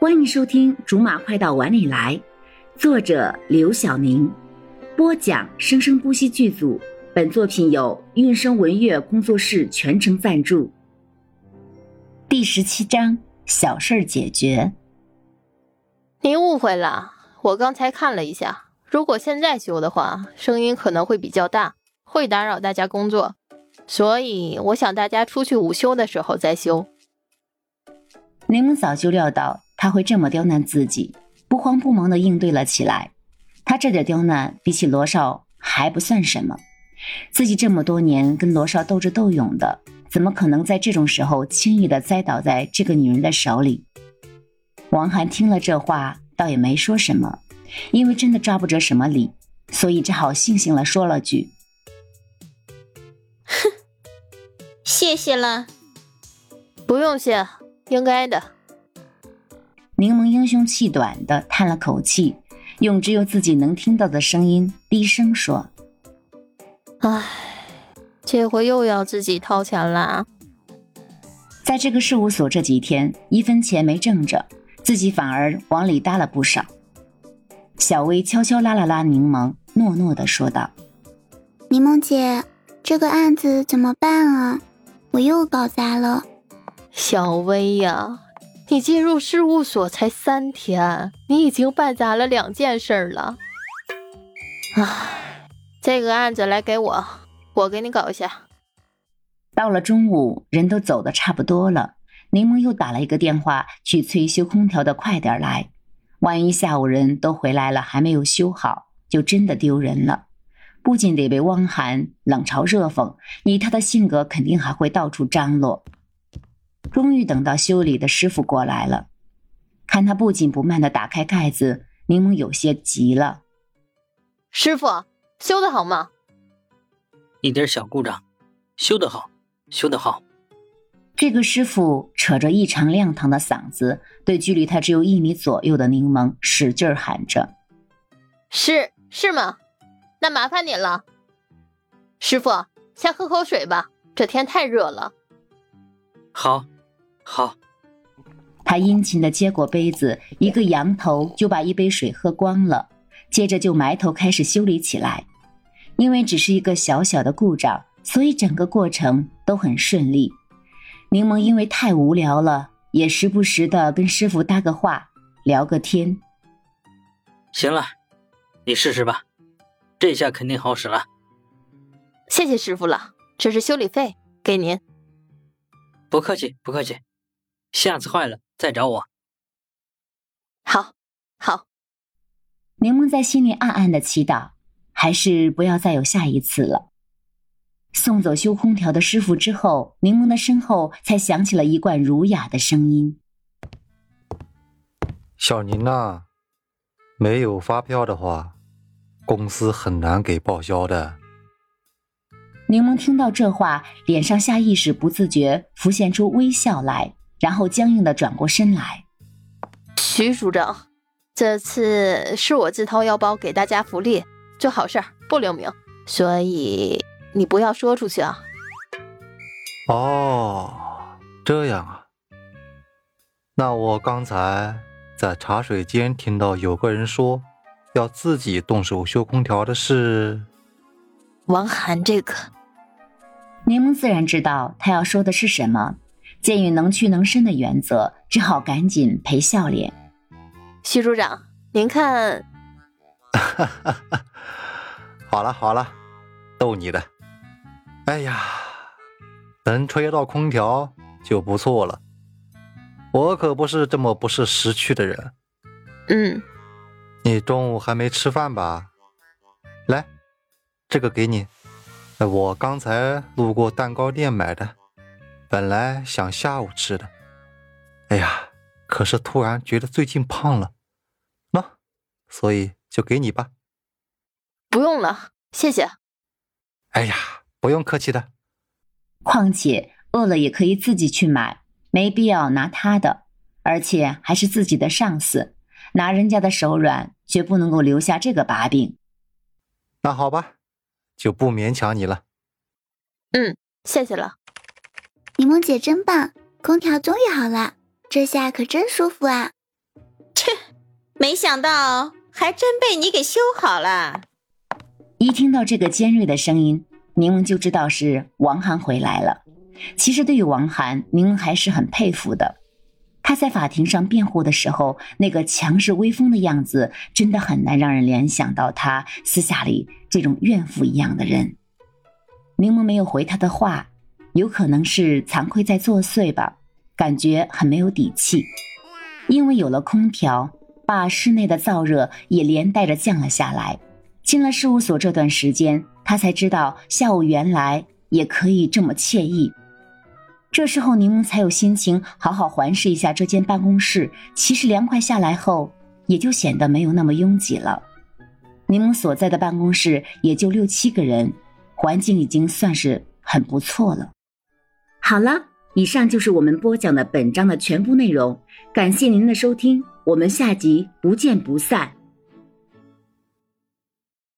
欢迎收听《竹马快到碗里来》，作者刘晓宁，播讲生生不息剧组。本作品由韵声文乐工作室全程赞助。第十七章：小事儿解决。您误会了，我刚才看了一下，如果现在修的话，声音可能会比较大，会打扰大家工作，所以我想大家出去午休的时候再修。柠檬早就料到。他会这么刁难自己，不慌不忙地应对了起来。他这点刁难比起罗少还不算什么，自己这么多年跟罗少斗智斗勇的，怎么可能在这种时候轻易地栽倒在这个女人的手里？王涵听了这话，倒也没说什么，因为真的抓不着什么理，所以只好悻悻地说了句：“哼，谢谢了，不用谢，应该的。”柠檬英雄气短的叹了口气，用只有自己能听到的声音低声说：“唉，这回又要自己掏钱了。在这个事务所这几天，一分钱没挣着，自己反而往里搭了不少。”小薇悄悄拉了拉柠檬，诺诺的说道：“柠檬姐，这个案子怎么办啊？我又搞砸了。”小薇呀。你进入事务所才三天，你已经办砸了两件事了。唉，这个案子来给我，我给你搞一下。到了中午，人都走的差不多了，柠檬又打了一个电话去催修空调的快点来，万一下午人都回来了还没有修好，就真的丢人了，不仅得被汪涵冷嘲热讽，以他的性格，肯定还会到处张罗。终于等到修理的师傅过来了，看他不紧不慢的打开盖子，柠檬有些急了。师傅，修的好吗？一点小故障，修得好，修得好。这个师傅扯着异常亮堂的嗓子，对距离他只有一米左右的柠檬使劲喊着：“是是吗？那麻烦你了。师傅，先喝口水吧，这天太热了。”好。好，他殷勤的接过杯子，一个仰头就把一杯水喝光了，接着就埋头开始修理起来。因为只是一个小小的故障，所以整个过程都很顺利。柠檬因为太无聊了，也时不时的跟师傅搭个话，聊个天。行了，你试试吧，这下肯定好使了。谢谢师傅了，这是修理费，给您。不客气，不客气。下次坏了再找我。好，好。柠檬在心里暗暗的祈祷，还是不要再有下一次了。送走修空调的师傅之后，柠檬的身后才响起了一贯儒雅的声音：“小宁呐，没有发票的话，公司很难给报销的。”柠檬听到这话，脸上下意识不自觉浮现出微笑来。然后僵硬的转过身来，徐署长，这次是我自掏腰包给大家福利，做好事不留名，所以你不要说出去啊。哦，这样啊。那我刚才在茶水间听到有个人说要自己动手修空调的事王涵这个。柠檬自然知道他要说的是什么。鉴于能屈能伸的原则，只好赶紧赔笑脸。徐组长，您看，好了好了，逗你的。哎呀，能吹到空调就不错了。我可不是这么不识时趣的人。嗯，你中午还没吃饭吧？来，这个给你。我刚才路过蛋糕店买的。本来想下午吃的，哎呀，可是突然觉得最近胖了，那所以就给你吧。不用了，谢谢。哎呀，不用客气的。况且饿了也可以自己去买，没必要拿他的，而且还是自己的上司，拿人家的手软，绝不能够留下这个把柄。那好吧，就不勉强你了。嗯，谢谢了。柠檬姐真棒，空调终于好了，这下可真舒服啊！切没想到还真被你给修好了。一听到这个尖锐的声音，柠檬就知道是王涵回来了。其实对于王涵，柠檬还是很佩服的。他在法庭上辩护的时候，那个强势威风的样子，真的很难让人联想到他私下里这种怨妇一样的人。柠檬没有回他的话，有可能是惭愧在作祟吧，感觉很没有底气。因为有了空调，把室内的燥热也连带着降了下来。进了事务所这段时间，他才知道下午原来也可以这么惬意。这时候，柠檬才有心情好好环视一下这间办公室。其实凉快下来后，也就显得没有那么拥挤了。柠檬所在的办公室也就六七个人，环境已经算是很不错了。好了，以上就是我们播讲的本章的全部内容。感谢您的收听，我们下集不见不散。